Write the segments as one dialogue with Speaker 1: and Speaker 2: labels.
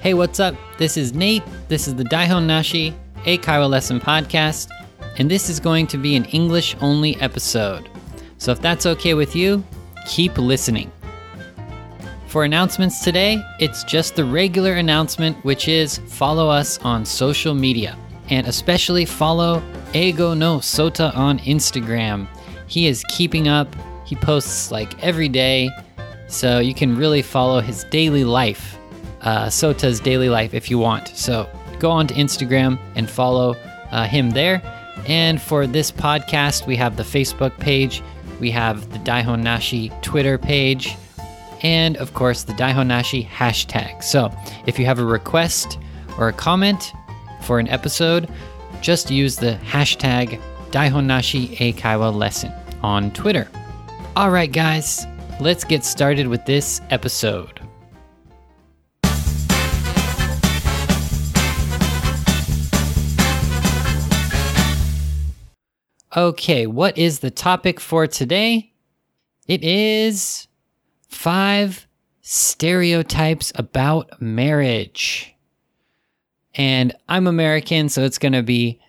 Speaker 1: Hey, what's up? This is Nate. This is the Daihon Nashi Eikaiwa Lesson Podcast, and this is going to be an English only episode. So if that's okay with you, keep listening. For announcements today, it's just the regular announcement, which is follow us on social media, and especially follow Eigo no Sota on Instagram. He is keeping up, he posts like every day, so you can really follow his daily life uh, Sota's daily life if you want. So go on to Instagram and follow uh, him there. And for this podcast, we have the Facebook page, we have the Daihon Nashi Twitter page, and of course the Daihon Nashi hashtag. So if you have a request or a comment for an episode, just use the hashtag Daihon Nashi Eikaiwa lesson on Twitter. All right, guys, let's get started with this episode. Okay, what is the topic for today? It is five stereotypes about marriage. And I'm American, so it's going to be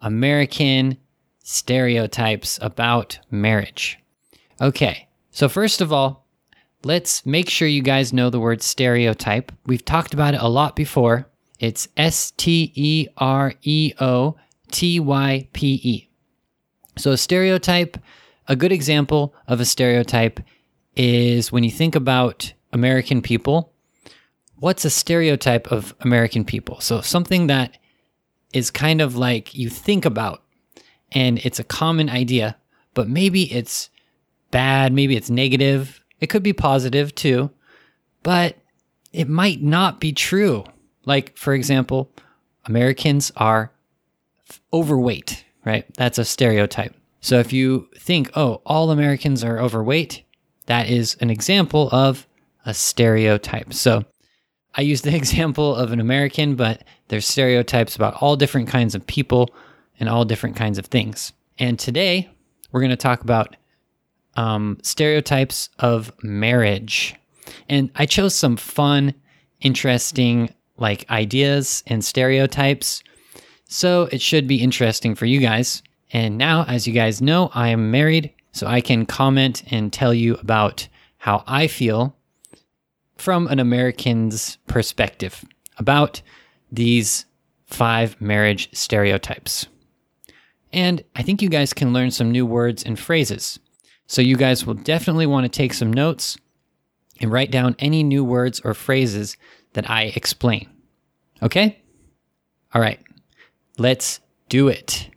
Speaker 1: American stereotypes about marriage. Okay, so first of all, let's make sure you guys know the word stereotype. We've talked about it a lot before. It's S T E R E O T Y P E. So, a stereotype, a good example of a stereotype is when you think about American people, what's a stereotype of American people? So, something that is kind of like you think about and it's a common idea, but maybe it's bad, maybe it's negative. It could be positive too, but it might not be true. Like, for example, Americans are overweight, right? That's a stereotype. So if you think, oh, all Americans are overweight, that is an example of a stereotype. So I use the example of an American, but there's stereotypes about all different kinds of people and all different kinds of things. And today we're going to talk about um, stereotypes of marriage. And I chose some fun, interesting like ideas and stereotypes. So it should be interesting for you guys. And now, as you guys know, I am married, so I can comment and tell you about how I feel from an American's perspective about these five marriage stereotypes. And I think you guys can learn some new words and phrases. So you guys will definitely want to take some notes and write down any new words or phrases that I explain. Okay? All right. Let's do it.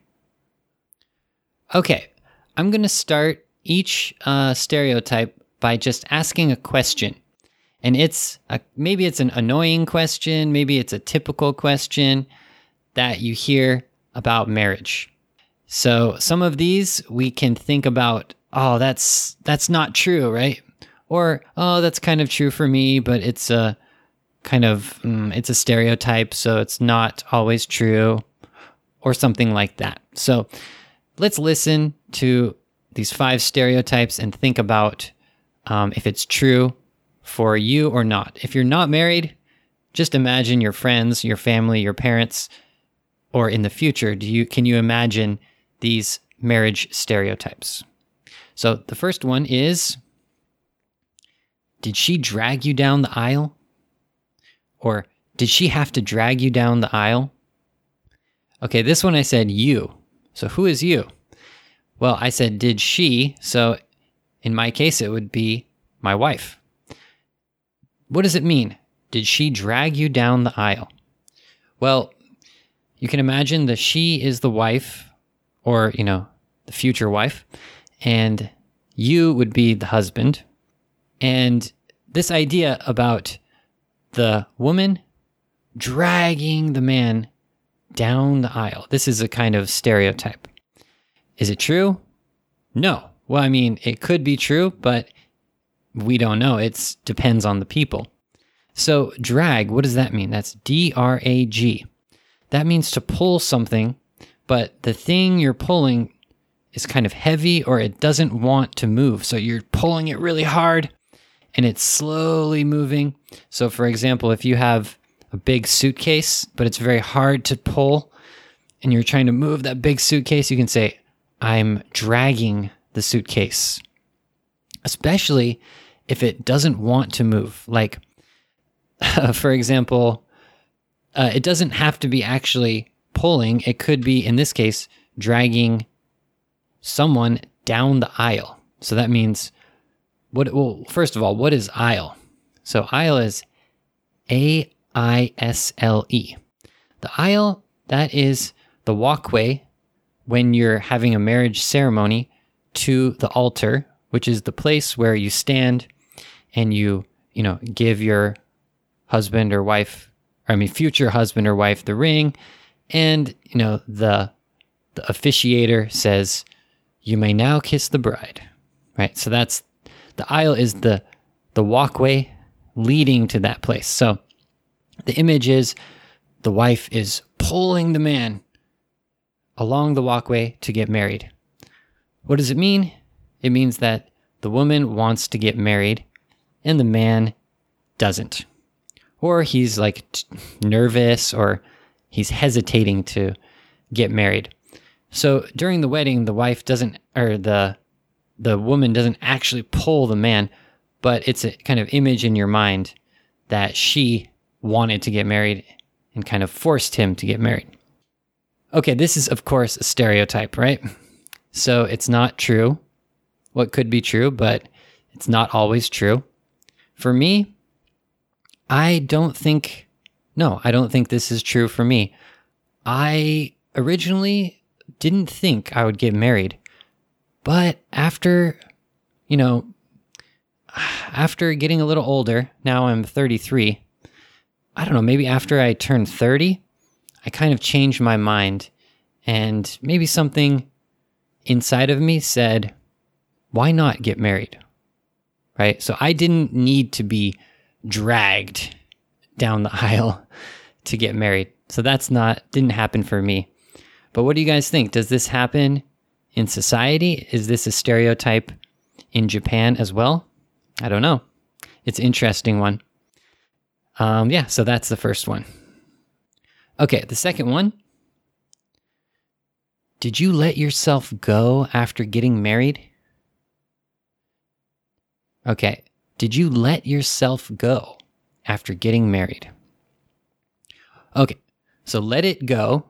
Speaker 1: Okay. I'm going to start each uh, stereotype by just asking a question. And it's a, maybe it's an annoying question, maybe it's a typical question that you hear about marriage. So some of these we can think about, oh, that's that's not true, right? Or oh, that's kind of true for me, but it's a kind of mm, it's a stereotype, so it's not always true, or something like that. So let's listen to these five stereotypes and think about um, if it's true for you or not. If you're not married, just imagine your friends, your family, your parents, or in the future, do you can you imagine these marriage stereotypes? So the first one is Did she drag you down the aisle? Or did she have to drag you down the aisle? Okay, this one I said you. So who is you? Well, I said, did she? So in my case, it would be my wife. What does it mean? Did she drag you down the aisle? Well, you can imagine that she is the wife, or, you know, the future wife, and you would be the husband. And this idea about the woman dragging the man down the aisle, this is a kind of stereotype. Is it true? No. Well, I mean, it could be true, but we don't know. It depends on the people. So, drag, what does that mean? That's D R A G. That means to pull something, but the thing you're pulling is kind of heavy or it doesn't want to move. So, you're pulling it really hard and it's slowly moving. So, for example, if you have big suitcase, but it's very hard to pull, and you're trying to move that big suitcase, you can say, I'm dragging the suitcase. Especially if it doesn't want to move. Like, for example, uh, it doesn't have to be actually pulling, it could be, in this case, dragging someone down the aisle. So that means what well first of all, what is aisle? So aisle is A I S L E. The aisle that is the walkway when you're having a marriage ceremony to the altar, which is the place where you stand and you, you know, give your husband or wife, or I mean future husband or wife the ring and, you know, the the officiator says, "You may now kiss the bride." Right? So that's the aisle is the the walkway leading to that place. So the image is the wife is pulling the man along the walkway to get married. What does it mean? It means that the woman wants to get married and the man doesn't. Or he's like nervous or he's hesitating to get married. So during the wedding, the wife doesn't, or the the woman doesn't actually pull the man, but it's a kind of image in your mind that she wanted to get married and kind of forced him to get married. Okay, this is of course a stereotype, right? So it's not true. What could be true, but it's not always true. For me, I don't think, no, I don't think this is true for me. I originally didn't think I would get married. But after, you know, after getting a little older, now I'm 33, I don't know, maybe after I turned 30, I kind of changed my mind. And maybe something inside of me said, why not get married? Right? So I didn't need to be dragged down the aisle to get married. So that's not, didn't happen for me. But what do you guys think? Does this happen in society? Is this a stereotype in Japan as well? I don't know. It's an interesting one. Um, yeah, so that's the first one. Okay, the second one. Did you let yourself go after getting married? Okay, did you let yourself go after getting married? Okay, so let it go.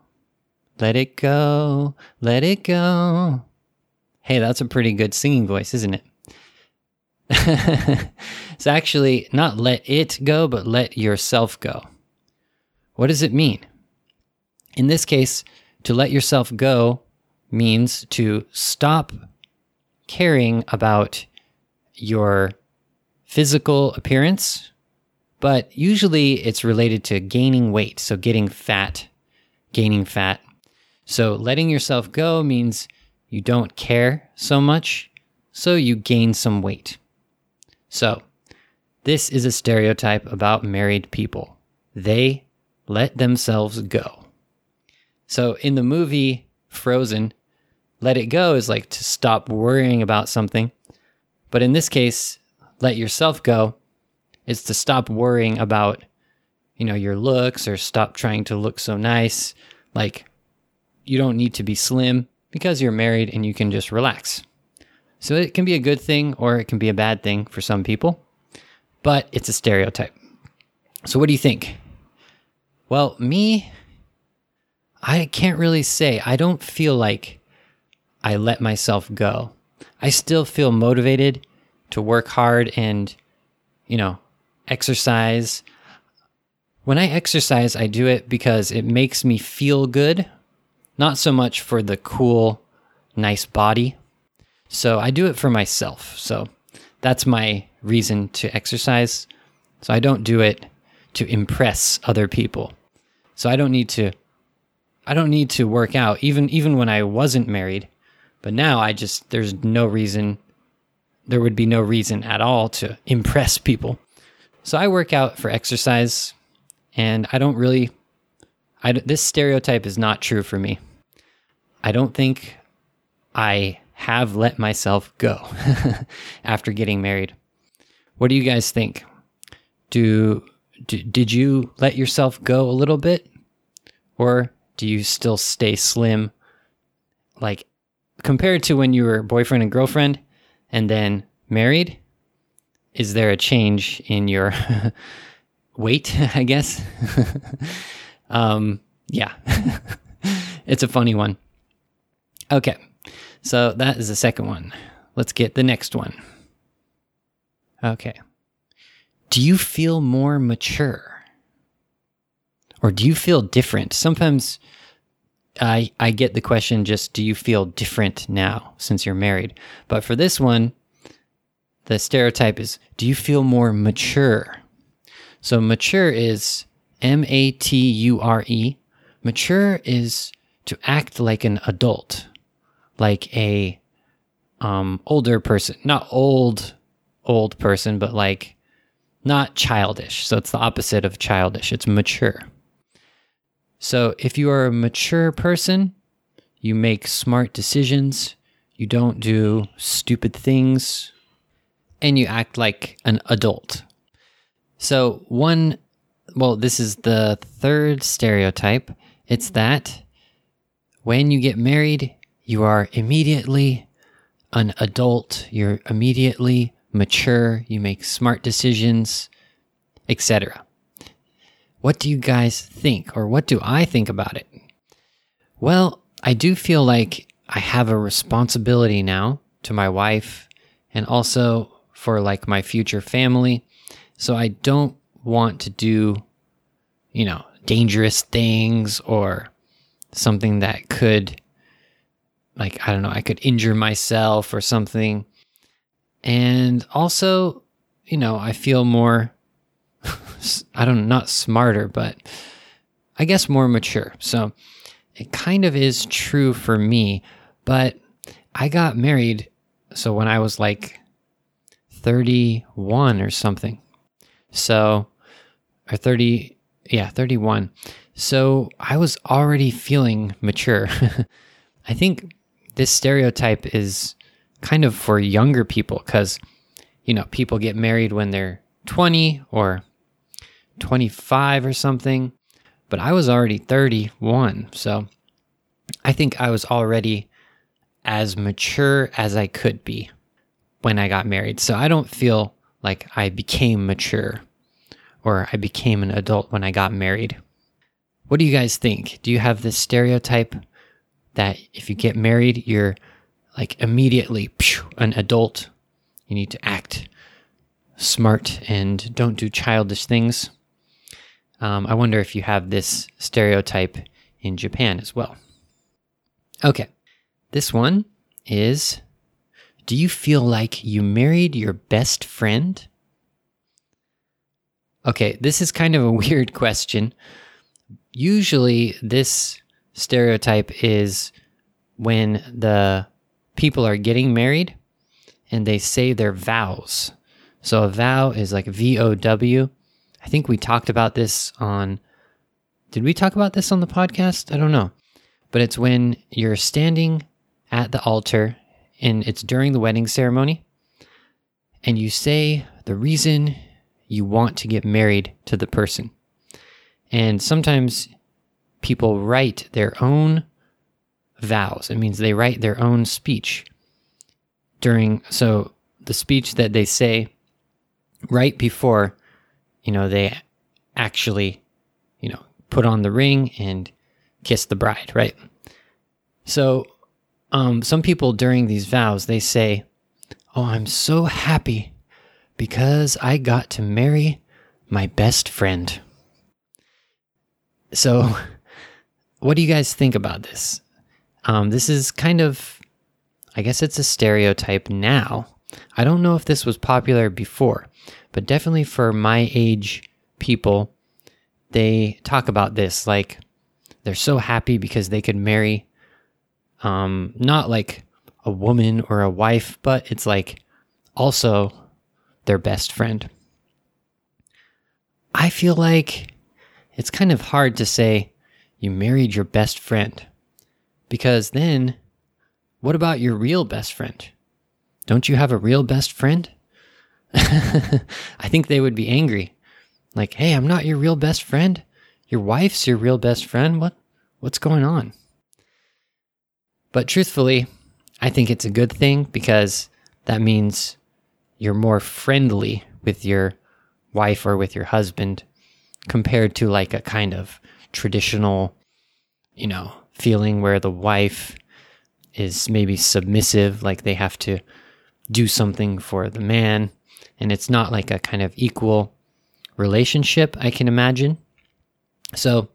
Speaker 1: Let it go. Let it go. Hey, that's a pretty good singing voice, isn't it? it's actually not let it go, but let yourself go. What does it mean? In this case, to let yourself go means to stop caring about your physical appearance, but usually it's related to gaining weight. So getting fat, gaining fat. So letting yourself go means you don't care so much, so you gain some weight. So, this is a stereotype about married people. They let themselves go. So, in the movie Frozen, let it go is like to stop worrying about something. But in this case, let yourself go is to stop worrying about, you know, your looks or stop trying to look so nice. Like, you don't need to be slim because you're married and you can just relax. So it can be a good thing or it can be a bad thing for some people, but it's a stereotype. So what do you think? Well, me, I can't really say. I don't feel like I let myself go. I still feel motivated to work hard and, you know, exercise. When I exercise, I do it because it makes me feel good, not so much for the cool, nice body so I do it for myself. So that's my reason to exercise. So I don't do it to impress other people. So I don't need to I don't need to work out even even when I wasn't married. But now I just there's no reason there would be no reason at all to impress people. So I work out for exercise and I don't really I this stereotype is not true for me. I don't think I have let myself go after getting married. What do you guys think? Do d- did you let yourself go a little bit? Or do you still stay slim? Like compared to when you were boyfriend and girlfriend and then married? Is there a change in your weight, I guess? um, yeah. it's a funny one. Okay. So that is the second one. Let's get the next one. Okay. Do you feel more mature? Or do you feel different? Sometimes I I get the question just do you feel different now since you're married? But for this one, the stereotype is do you feel more mature? So mature is M A T U R E. Mature is to act like an adult, like a um, older person, not old old person, but like not childish. So it's the opposite of childish. It's mature. So if you are a mature person, you make smart decisions, you don't do stupid things, and you act like an adult. So, one, well, this is the third stereotype. It's that when you get married, you are immediately an adult, you're immediately mature, you make smart decisions, etc. What do you guys think, or what do I think about it? Well, I do feel like I have a responsibility now to my wife and also for like my future family. So I don't want to do, you know, dangerous things or something that could, like, I don't know, I could injure myself or something. And also, you know, I feel more, I don't know, not smarter, but I guess more mature. So it kind of is true for me, but I got married. So when I was like 31 or something. So, or 30, yeah, 31. So I was already feeling mature. I think this stereotype is kind of for younger people because, you know, people get married when they're 20 or 25 or something. But I was already 31. So I think I was already as mature as I could be when I got married. So I don't feel like I became mature or I became an adult when I got married. What do you guys think? Do you have this stereotype that if you get married, you're like immediately an adult? You need to act smart and don't do childish things. Um, I wonder if you have this stereotype in Japan as well. Okay, this one is do you feel like you married your best friend? Okay, this is kind of a weird question. Usually, this stereotype is when the people are getting married and they say their vows. So, a vow is like V O W. I think we talked about this on. Did we talk about this on the podcast? I don't know. But it's when you're standing at the altar and it's during the wedding ceremony, and you say the reason you want to get married to the person. And sometimes people write their own vows. It means they write their own speech during, so the speech that they say right before, you know, they actually, you know, put on the ring and kiss the bride, right? So um, some people during these vows they say, "Oh, I'm so happy because I got to marry my best friend." So, what do you guys think about this? Um, this is kind of, I guess it's a stereotype now. I don't know if this was popular before, but definitely for my age people, they talk about this like they're so happy because they could marry um, not like a woman or a wife, but it's like also their best friend. I feel like it's kind of hard to say you married your best friend because then what about your real best friend? Don't you have a real best friend? I think they would be angry Like, hey, I'm not your real best friend. Your wife's your real best friend. What what's going on? But truthfully, I think it's a good thing because that means you're more friendly with your wife or with your husband compared to like a kind of traditional, you know, feeling where the wife is maybe submissive, like they have to do something for the man. And it's not like a kind of equal relationship, I can imagine. So,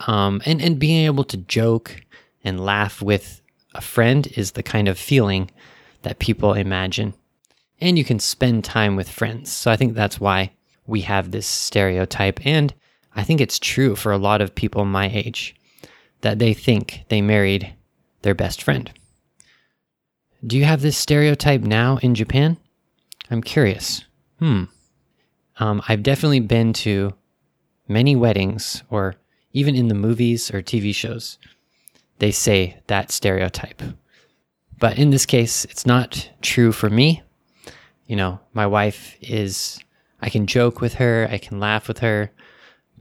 Speaker 1: um, and, and being able to joke and laugh with a friend is the kind of feeling that people imagine. And you can spend time with friends. So I think that's why we have this stereotype. And I think it's true for a lot of people my age that they think they married their best friend. Do you have this stereotype now in Japan? I'm curious. Hmm. Um, I've definitely been to many weddings, or even in the movies or TV shows, they say that stereotype. But in this case, it's not true for me. You know, my wife is, I can joke with her, I can laugh with her,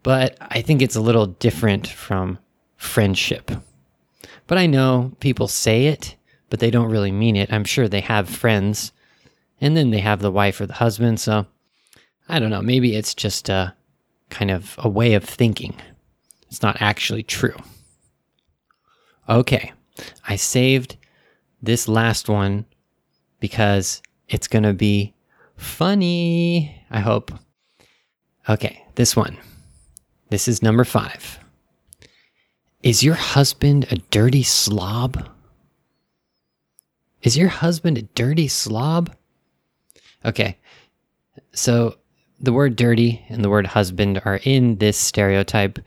Speaker 1: but I think it's a little different from friendship. But I know people say it, but they don't really mean it. I'm sure they have friends, and then they have the wife or the husband. So I don't know. Maybe it's just a kind of a way of thinking. It's not actually true. Okay, I saved this last one because it's going to be funny, I hope. Okay, this one. This is number five. Is your husband a dirty slob? Is your husband a dirty slob? Okay, so the word dirty and the word husband are in this stereotype,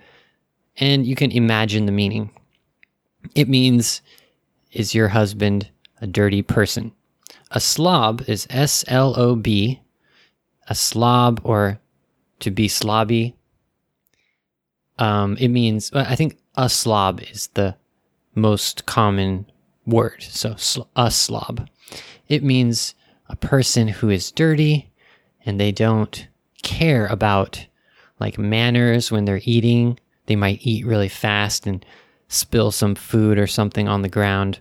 Speaker 1: and you can imagine the meaning. It means, is your husband a dirty person? A slob is S L O B, a slob or to be slobby. Um, it means, I think a slob is the most common word. So, sl- a slob. It means a person who is dirty and they don't care about like manners when they're eating. They might eat really fast and spill some food or something on the ground.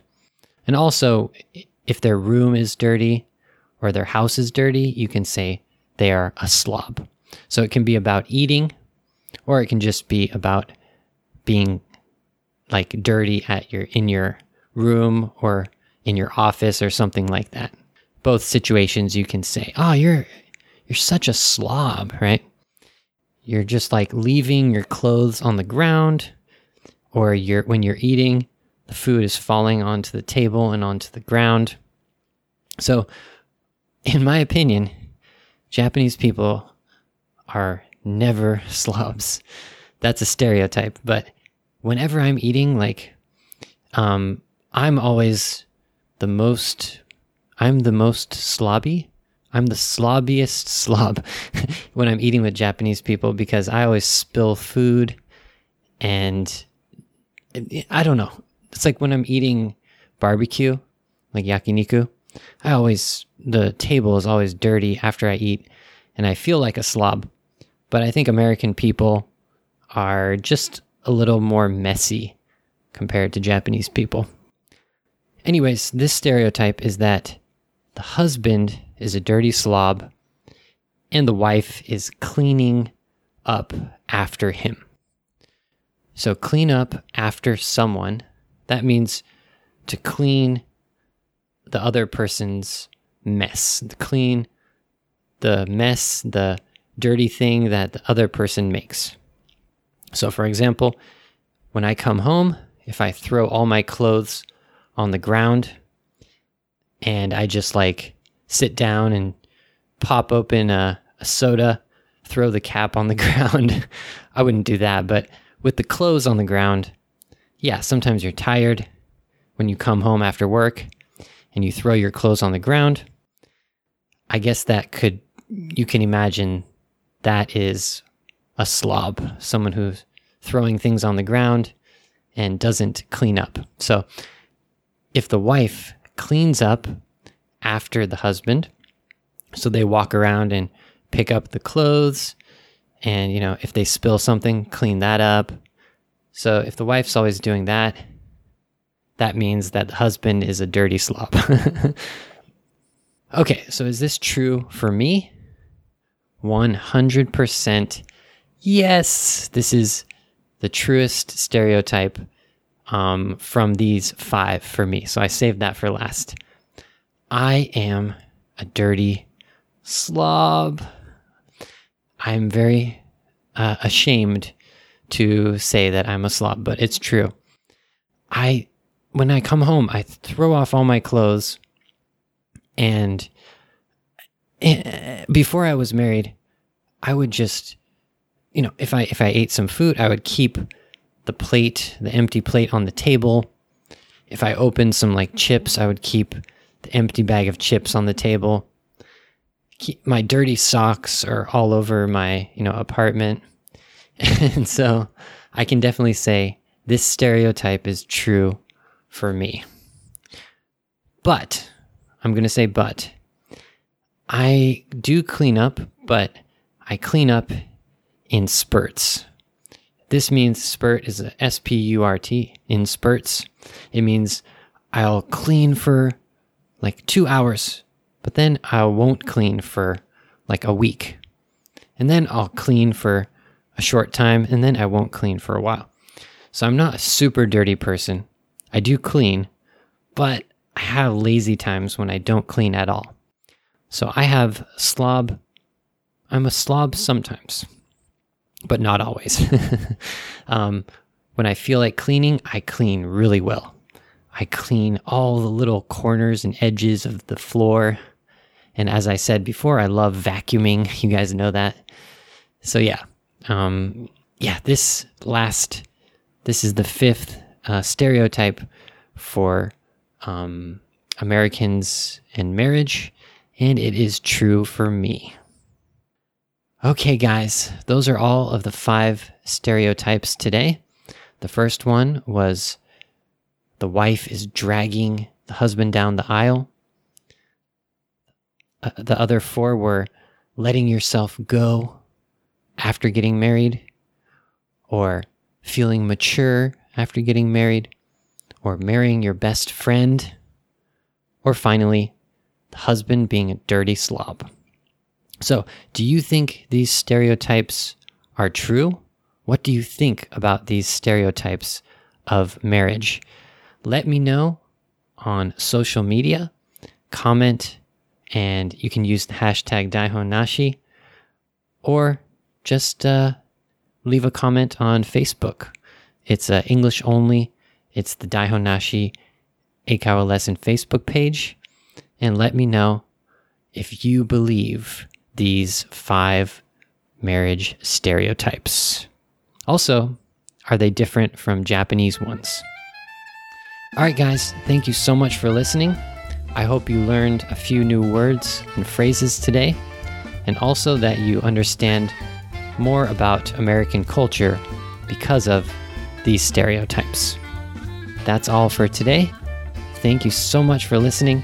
Speaker 1: And also, if their room is dirty or their house is dirty, you can say they are a slob. So it can be about eating or it can just be about being like dirty at your in your room or in your office or something like that. Both situations you can say, "Oh, you're you're such a slob," right? You're just like leaving your clothes on the ground or you're when you're eating, the food is falling onto the table and onto the ground. So, in my opinion, Japanese people are never slobs. That's a stereotype, but whenever I'm eating, like, um, I'm always the most, I'm the most slobby. I'm the slobbiest slob when I'm eating with Japanese people because I always spill food and I don't know. It's like when I'm eating barbecue, like yakiniku, I always, the table is always dirty after I eat and I feel like a slob. But I think American people are just a little more messy compared to Japanese people. Anyways, this stereotype is that the husband is a dirty slob and the wife is cleaning up after him. So, clean up after someone, that means to clean the other person's mess, to clean the mess, the dirty thing that the other person makes. So, for example, when I come home, if I throw all my clothes on the ground and I just like sit down and pop open a, a soda, throw the cap on the ground, I wouldn't do that. But with the clothes on the ground, yeah, sometimes you're tired when you come home after work and you throw your clothes on the ground. I guess that could, you can imagine that is a slob, someone who's throwing things on the ground and doesn't clean up. So if the wife cleans up after the husband, so they walk around and pick up the clothes And, you know, if they spill something, clean that up. So if the wife's always doing that, that means that the husband is a dirty slob. okay, so is this true for me? 100% yes. This is the truest stereotype um, from these five for me. So I saved that for last. I am a dirty slob. I'm very uh, ashamed to say that I'm a slob, but it's true. I, when I come home, I throw off all my clothes, and Eh, before I was married, I would just, you know, if I if I ate some food, I would keep the plate, the empty plate on the table. If I opened some like chips, I would keep the empty bag of chips on the table. Keep, my dirty socks are all over my, you know, apartment. and so I can definitely say this stereotype is true for me. But I'm going to say but I do clean up, but I clean up in spurts. This means spurt is a S P U R T in spurts. It means I'll clean for like two hours, but then I won't clean for like a week. And then I'll clean for a short time, and then I won't clean for a while. So I'm not a super dirty person. I do clean, but I have lazy times when I don't clean at all. So I have slob. I'm a slob sometimes but not always. um, when I feel like cleaning, I clean really well. I clean all the little corners and edges of the floor. And as I said before, I love vacuuming. You guys know that. So yeah, um, yeah. This last, this is the fifth uh, stereotype for um, Americans and marriage, and it is true for me. Okay, guys, those are all of the five stereotypes today. The first one was the wife is dragging the husband down the aisle. Uh, the other four were letting yourself go after getting married, or feeling mature after getting married, or marrying your best friend, or finally, husband being a dirty slob. So, do you think these stereotypes are true? What do you think about these stereotypes of marriage? Let me know on social media, comment, and you can use the hashtag Daihonnashi, or just uh, leave a comment on Facebook. It's uh, English only. It's the Daihonnashi Eikaiwa Lesson Facebook page. And let me know if you believe these five marriage stereotypes. Also, are they different from Japanese ones? All right, guys, thank you so much for listening. I hope you learned a few new words and phrases today, and also that you understand more about American culture because of these stereotypes. That's all for today. Thank you so much for listening,